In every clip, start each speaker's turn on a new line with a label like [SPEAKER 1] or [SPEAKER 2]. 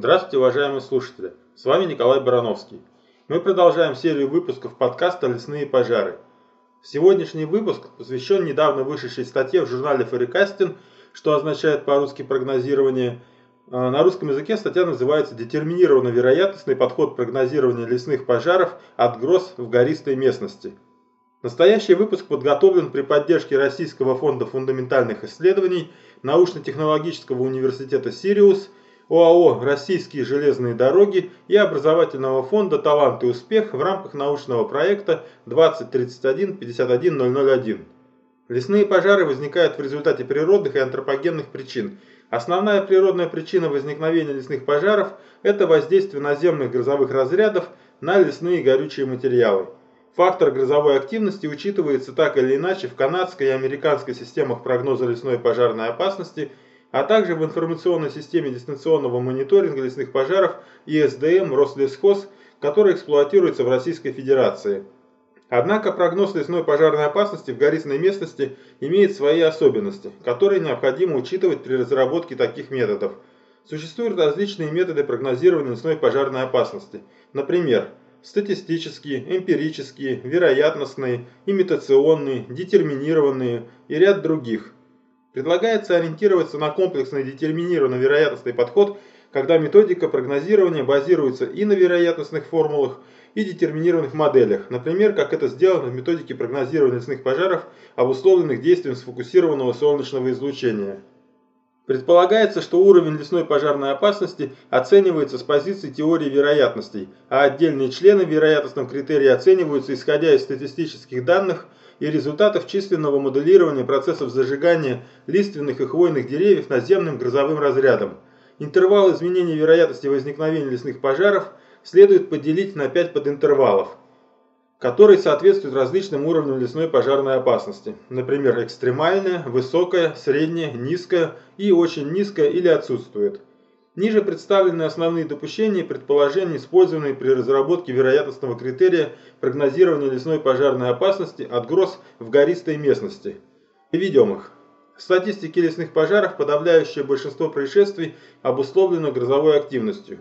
[SPEAKER 1] Здравствуйте, уважаемые слушатели! С вами Николай Барановский. Мы продолжаем серию выпусков подкаста «Лесные пожары». Сегодняшний выпуск посвящен недавно вышедшей статье в журнале «Форекастин», что означает по-русски прогнозирование. А, на русском языке статья называется «Детерминированно вероятностный подход прогнозирования лесных пожаров от гроз в гористой местности». Настоящий выпуск подготовлен при поддержке Российского фонда фундаментальных исследований, научно-технологического университета «Сириус», ОАО «Российские железные дороги» и образовательного фонда «Талант и успех» в рамках научного проекта 2031-51001. Лесные пожары возникают в результате природных и антропогенных причин. Основная природная причина возникновения лесных пожаров – это воздействие наземных грозовых разрядов на лесные горючие материалы. Фактор грозовой активности учитывается так или иначе в канадской и американской системах прогноза лесной пожарной опасности – а также в информационной системе дистанционного мониторинга лесных пожаров ИСДМ Рослесхоз, которая эксплуатируется в Российской Федерации. Однако прогноз лесной пожарной опасности в гористой местности имеет свои особенности, которые необходимо учитывать при разработке таких методов. Существуют различные методы прогнозирования лесной пожарной опасности. Например, статистические, эмпирические, вероятностные, имитационные, детерминированные и ряд других – Предлагается ориентироваться на комплексный детерминированный вероятностный подход, когда методика прогнозирования базируется и на вероятностных формулах, и детерминированных моделях, например, как это сделано в методике прогнозирования лесных пожаров, обусловленных действием сфокусированного солнечного излучения. Предполагается, что уровень лесной пожарной опасности оценивается с позиции теории вероятностей, а отдельные члены в вероятностном критерии оцениваются исходя из статистических данных – и результатов численного моделирования процессов зажигания лиственных и хвойных деревьев наземным грозовым разрядом. Интервал изменения вероятности возникновения лесных пожаров следует поделить на 5 подинтервалов, которые соответствуют различным уровням лесной пожарной опасности. Например, экстремальная, высокая, средняя, низкая и очень низкая или отсутствует. Ниже представлены основные допущения и предположения, использованные при разработке вероятностного критерия прогнозирования лесной пожарной опасности от гроз в гористой местности. Приведем их. В статистике лесных пожаров подавляющее большинство происшествий обусловлено грозовой активностью.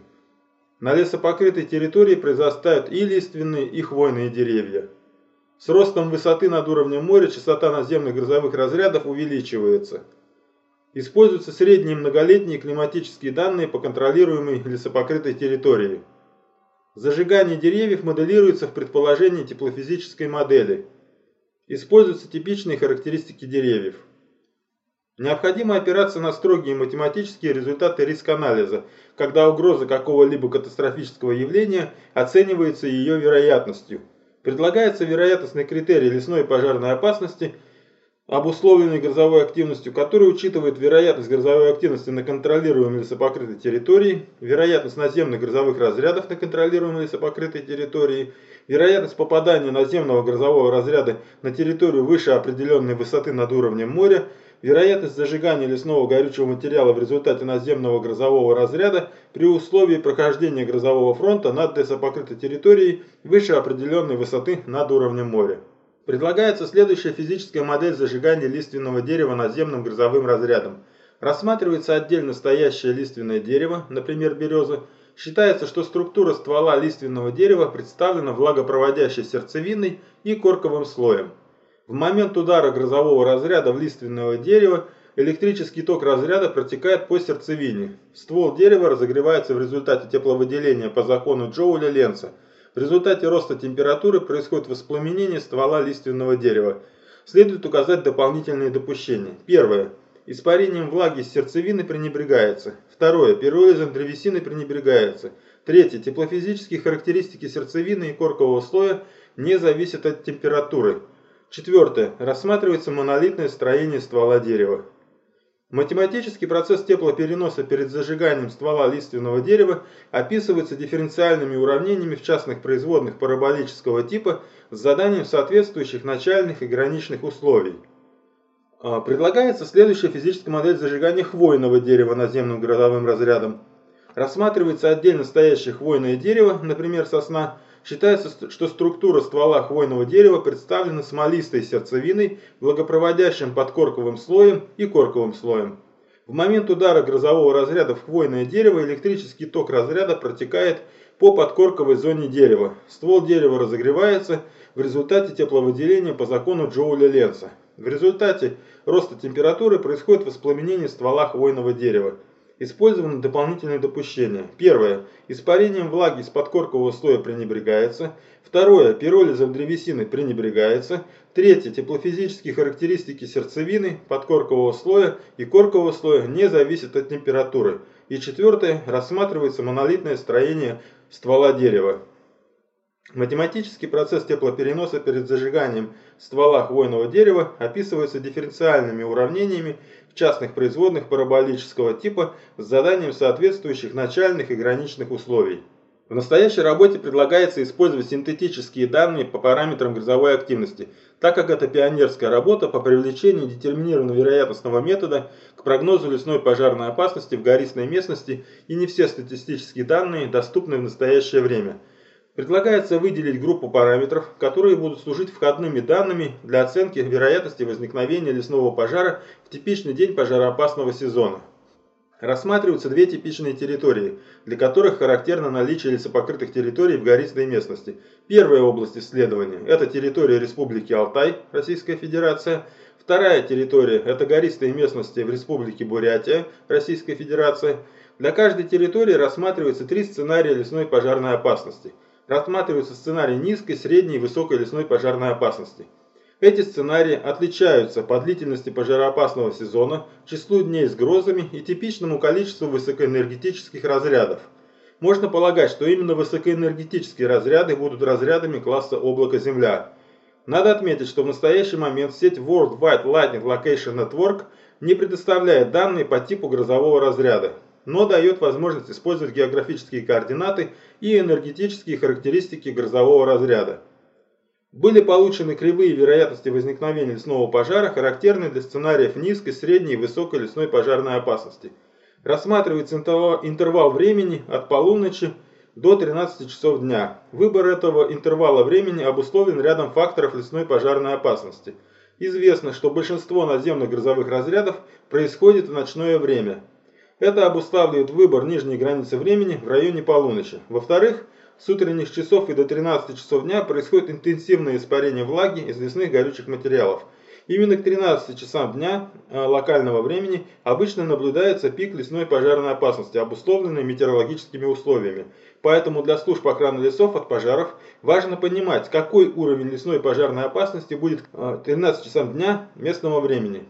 [SPEAKER 1] На лесопокрытой территории произрастают и лиственные, и хвойные деревья. С ростом высоты над уровнем моря частота наземных грозовых разрядов увеличивается – Используются средние многолетние климатические данные по контролируемой лесопокрытой территории. Зажигание деревьев моделируется в предположении теплофизической модели. Используются типичные характеристики деревьев. Необходимо опираться на строгие математические результаты риск-анализа, когда угроза какого-либо катастрофического явления оценивается ее вероятностью. Предлагается вероятностный критерий лесной пожарной опасности – обусловленный грозовой активностью, который учитывает вероятность грозовой активности на контролируемой лесопокрытой территории, вероятность наземных грозовых разрядов на контролируемой лесопокрытой территории, вероятность попадания наземного грозового разряда на территорию выше определенной высоты над уровнем моря, вероятность зажигания лесного горючего материала в результате наземного грозового разряда при условии прохождения грозового фронта над лесопокрытой территорией выше определенной высоты над уровнем моря. Предлагается следующая физическая модель зажигания лиственного дерева наземным грозовым разрядом. Рассматривается отдельно стоящее лиственное дерево, например, береза. Считается, что структура ствола лиственного дерева представлена влагопроводящей сердцевиной и корковым слоем. В момент удара грозового разряда в лиственное дерево электрический ток разряда протекает по сердцевине. Ствол дерева разогревается в результате тепловыделения по закону Джоуля-Ленца – в результате роста температуры происходит воспламенение ствола лиственного дерева. Следует указать дополнительные допущения. Первое. Испарением влаги из сердцевины пренебрегается. Второе. Пиролизом древесины пренебрегается. Третье. Теплофизические характеристики сердцевины и коркового слоя не зависят от температуры. Четвертое. Рассматривается монолитное строение ствола дерева. Математический процесс теплопереноса перед зажиганием ствола лиственного дерева описывается дифференциальными уравнениями в частных производных параболического типа с заданием соответствующих начальных и граничных условий. А, предлагается следующая физическая модель зажигания хвойного дерева наземным грозовым разрядом. Рассматривается отдельно стоящее хвойное дерево, например, сосна, Считается, что структура ствола хвойного дерева представлена смолистой сердцевиной, благопроводящим подкорковым слоем и корковым слоем. В момент удара грозового разряда в хвойное дерево электрический ток разряда протекает по подкорковой зоне дерева. Ствол дерева разогревается в результате тепловыделения по закону Джоуля-Ленца. В результате роста температуры происходит воспламенение ствола хвойного дерева. Использованы дополнительные допущения. Первое. Испарением влаги из подкоркового слоя пренебрегается. Второе. Пиролизом древесины пренебрегается. Третье. Теплофизические характеристики сердцевины, подкоркового слоя и коркового слоя не зависят от температуры. И четвертое. Рассматривается монолитное строение ствола дерева. Математический процесс теплопереноса перед зажиганием ствола хвойного дерева описывается дифференциальными уравнениями частных производных параболического типа с заданием соответствующих начальных и граничных условий. В настоящей работе предлагается использовать синтетические данные по параметрам грозовой активности, так как это пионерская работа по привлечению детерминированного вероятностного метода к прогнозу лесной пожарной опасности в гористой местности и не все статистические данные доступны в настоящее время. Предлагается выделить группу параметров, которые будут служить входными данными для оценки вероятности возникновения лесного пожара в типичный день пожароопасного сезона. Рассматриваются две типичные территории, для которых характерно наличие лесопокрытых территорий в гористой местности. Первая область исследования – это территория Республики Алтай, Российская Федерация. Вторая территория – это гористые местности в Республике Бурятия, Российская Федерация. Для каждой территории рассматривается три сценария лесной пожарной опасности. Рассматриваются сценарии низкой, средней и высокой лесной пожарной опасности. Эти сценарии отличаются по длительности пожароопасного сезона, числу дней с грозами и типичному количеству высокоэнергетических разрядов. Можно полагать, что именно высокоэнергетические разряды будут разрядами класса облако-Земля. Надо отметить, что в настоящий момент сеть World Wide Lightning Location Network не предоставляет данные по типу грозового разряда, но дает возможность использовать географические координаты и энергетические характеристики грозового разряда. Были получены кривые вероятности возникновения лесного пожара, характерные для сценариев низкой, средней и высокой лесной пожарной опасности. Рассматривается интервал времени от полуночи до 13 часов дня. Выбор этого интервала времени обусловлен рядом факторов лесной пожарной опасности. Известно, что большинство наземных грозовых разрядов происходит в ночное время. Это обуславливает выбор нижней границы времени в районе полуночи. Во-вторых, с утренних часов и до 13 часов дня происходит интенсивное испарение влаги из лесных горючих материалов. Именно к 13 часам дня э, локального времени обычно наблюдается пик лесной пожарной опасности, обусловленный метеорологическими условиями. Поэтому для служб охраны лесов от пожаров важно понимать, какой уровень лесной пожарной опасности будет к 13 часам дня местного времени.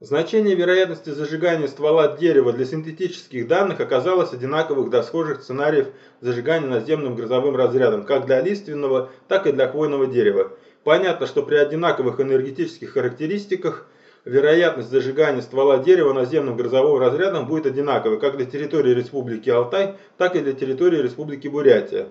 [SPEAKER 1] Значение вероятности зажигания ствола дерева для синтетических данных оказалось одинаковых до схожих сценариев зажигания наземным грозовым разрядом, как для лиственного, так и для хвойного дерева. Понятно, что при одинаковых энергетических характеристиках вероятность зажигания ствола дерева наземным грозовым разрядом будет одинаковой как для территории Республики Алтай, так и для территории Республики Бурятия.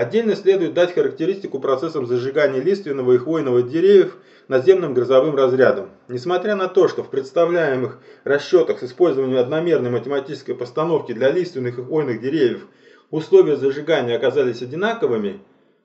[SPEAKER 1] Отдельно следует дать характеристику процессам зажигания лиственного и хвойного деревьев наземным грозовым разрядом. Несмотря на то, что в представляемых расчетах с использованием одномерной математической постановки для лиственных и хвойных деревьев условия зажигания оказались одинаковыми,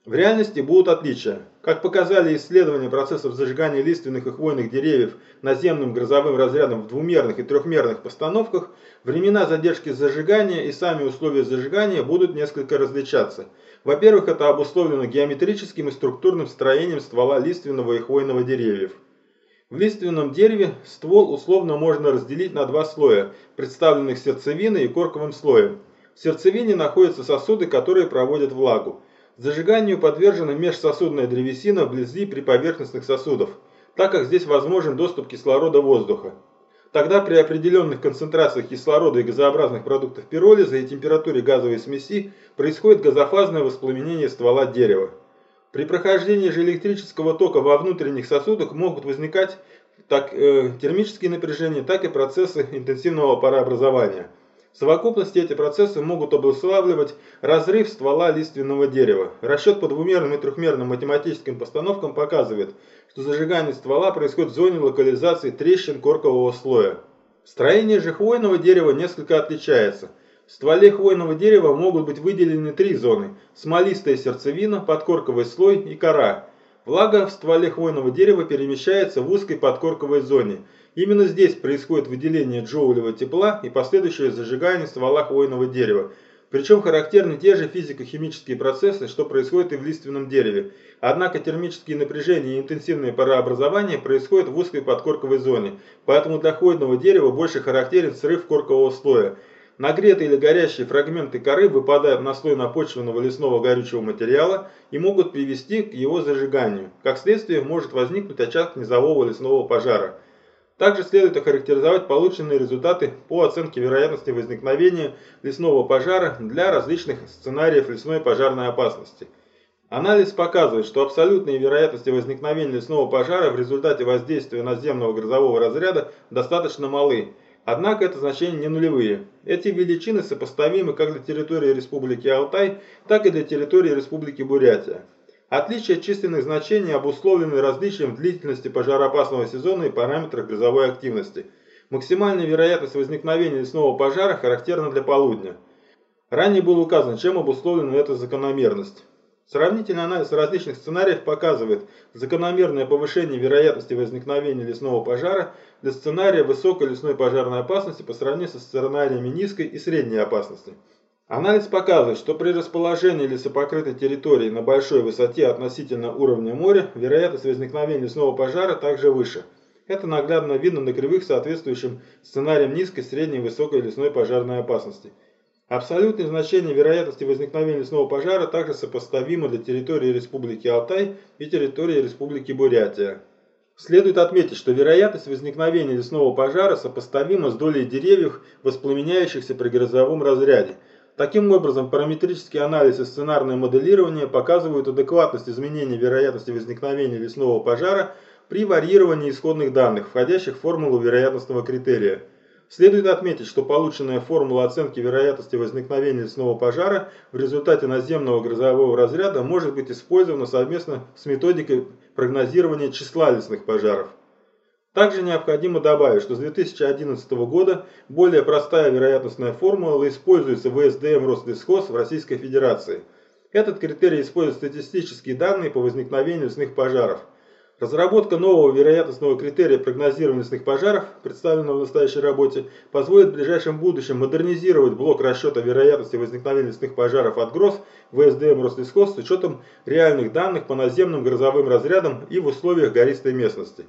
[SPEAKER 1] в реальности будут отличия. Как показали исследования процессов зажигания лиственных и хвойных деревьев наземным грозовым разрядом в двумерных и трехмерных постановках, времена задержки зажигания и сами условия зажигания будут несколько различаться – во-первых, это обусловлено геометрическим и структурным строением ствола лиственного и хвойного деревьев. В лиственном дереве ствол условно можно разделить на два слоя, представленных сердцевиной и корковым слоем. В сердцевине находятся сосуды, которые проводят влагу. Зажиганию подвержена межсосудная древесина вблизи приповерхностных сосудов, так как здесь возможен доступ кислорода воздуха. Тогда при определенных концентрациях кислорода и газообразных продуктов пиролиза и температуре газовой смеси происходит газофазное воспламенение ствола дерева. При прохождении же электрического тока во внутренних сосудах могут возникать как э, термические напряжения, так и процессы интенсивного парообразования – в совокупности эти процессы могут обуславливать разрыв ствола лиственного дерева. Расчет по двумерным и трехмерным математическим постановкам показывает, что зажигание ствола происходит в зоне локализации трещин коркового слоя. Строение же хвойного дерева несколько отличается. В стволе хвойного дерева могут быть выделены три зоны – смолистая сердцевина, подкорковый слой и кора. Влага в стволе хвойного дерева перемещается в узкой подкорковой зоне – Именно здесь происходит выделение джоулевого тепла и последующее зажигание ствола хвойного дерева. Причем характерны те же физико-химические процессы, что происходит и в лиственном дереве. Однако термические напряжения и интенсивное парообразование происходят в узкой подкорковой зоне, поэтому для хвойного дерева больше характерен срыв коркового слоя. Нагретые или горящие фрагменты коры выпадают на слой напочвенного лесного горючего материала и могут привести к его зажиганию. Как следствие может возникнуть очаг низового лесного пожара. Также следует охарактеризовать полученные результаты по оценке вероятности возникновения лесного пожара для различных сценариев лесной пожарной опасности. Анализ показывает, что абсолютные вероятности возникновения лесного пожара в результате воздействия наземного грозового разряда достаточно малы, однако это значения не нулевые. Эти величины сопоставимы как для территории Республики Алтай, так и для территории Республики Бурятия. Отличие численных значений обусловлено различием в длительности пожароопасного сезона и параметрах грозовой активности. Максимальная вероятность возникновения лесного пожара характерна для полудня. Ранее было указано, чем обусловлена эта закономерность. Сравнительный анализ различных сценариев показывает закономерное повышение вероятности возникновения лесного пожара для сценария высокой лесной пожарной опасности по сравнению со сценариями низкой и средней опасности. Анализ показывает, что при расположении лесопокрытой территории на большой высоте относительно уровня моря вероятность возникновения лесного пожара также выше. Это наглядно видно на кривых, соответствующим сценариям низкой, средней высокой лесной пожарной опасности. Абсолютные значения вероятности возникновения лесного пожара также сопоставимы для территории Республики Алтай и территории Республики Бурятия. Следует отметить, что вероятность возникновения лесного пожара сопоставима с долей деревьев, воспламеняющихся при грозовом разряде – Таким образом, параметрический анализ и сценарное моделирование показывают адекватность изменения вероятности возникновения лесного пожара при варьировании исходных данных, входящих в формулу вероятностного критерия. Следует отметить, что полученная формула оценки вероятности возникновения лесного пожара в результате наземного грозового разряда может быть использована совместно с методикой прогнозирования числа лесных пожаров. Также необходимо добавить, что с 2011 года более простая вероятностная формула используется в СДМ Рослесхоз в Российской Федерации. Этот критерий использует статистические данные по возникновению лесных пожаров. Разработка нового вероятностного критерия прогнозирования лесных пожаров, представленного в настоящей работе, позволит в ближайшем будущем модернизировать блок расчета вероятности возникновения лесных пожаров от ГРОС в СДМ Рослесхоз с учетом реальных данных по наземным грозовым разрядам и в условиях гористой местности.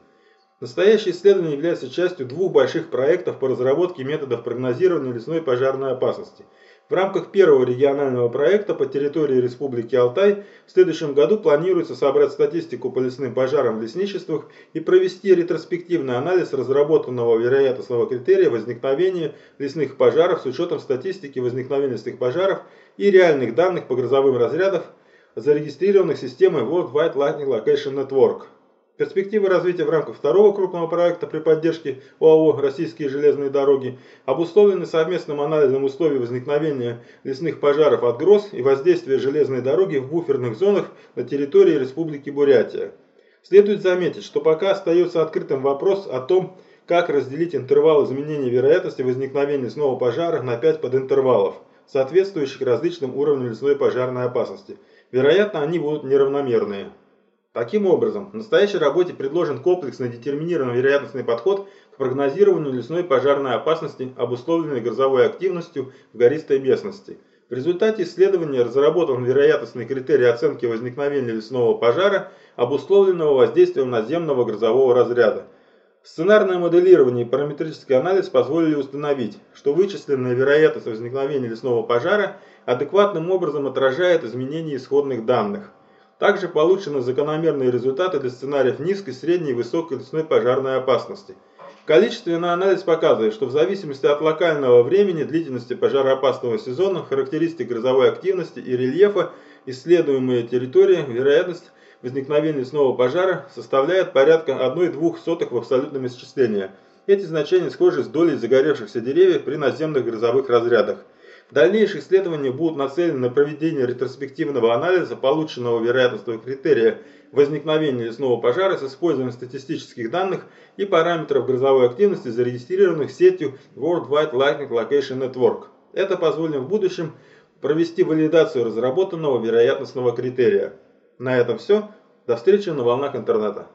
[SPEAKER 1] Настоящее исследование является частью двух больших проектов по разработке методов прогнозирования лесной пожарной опасности. В рамках первого регионального проекта по территории Республики Алтай в следующем году планируется собрать статистику по лесным пожарам в лесничествах и провести ретроспективный анализ разработанного вероятностного критерия возникновения лесных пожаров с учетом статистики возникновения лесных пожаров и реальных данных по грозовым разрядам, зарегистрированных системой World Wide Lightning Location Network. Перспективы развития в рамках второго крупного проекта при поддержке ОАО «Российские железные дороги» обусловлены совместным анализом условий возникновения лесных пожаров от гроз и воздействия железной дороги в буферных зонах на территории Республики Бурятия. Следует заметить, что пока остается открытым вопрос о том, как разделить интервал изменения вероятности возникновения лесного пожара на 5 подинтервалов, соответствующих различным уровням лесной пожарной опасности. Вероятно, они будут неравномерные. Таким образом, в настоящей работе предложен комплексный детерминированный вероятностный подход к прогнозированию лесной пожарной опасности, обусловленной грозовой активностью в гористой местности. В результате исследования разработан вероятностный критерий оценки возникновения лесного пожара, обусловленного воздействием наземного грозового разряда. Сценарное моделирование и параметрический анализ позволили установить, что вычисленная вероятность возникновения лесного пожара адекватным образом отражает изменения исходных данных. Также получены закономерные результаты для сценариев низкой, средней и высокой лесной пожарной опасности. Количественный анализ показывает, что в зависимости от локального времени, длительности пожароопасного сезона, характеристик грозовой активности и рельефа исследуемые территории, вероятность возникновения лесного пожара составляет порядка 1,2 в абсолютном исчислении. Эти значения схожи с долей загоревшихся деревьев при наземных грозовых разрядах. Дальнейшие исследования будут нацелены на проведение ретроспективного анализа полученного вероятностного критерия возникновения лесного пожара с использованием статистических данных и параметров грозовой активности, зарегистрированных сетью World Wide Lightning Location Network. Это позволит в будущем провести валидацию разработанного вероятностного критерия. На этом все. До встречи на волнах интернета.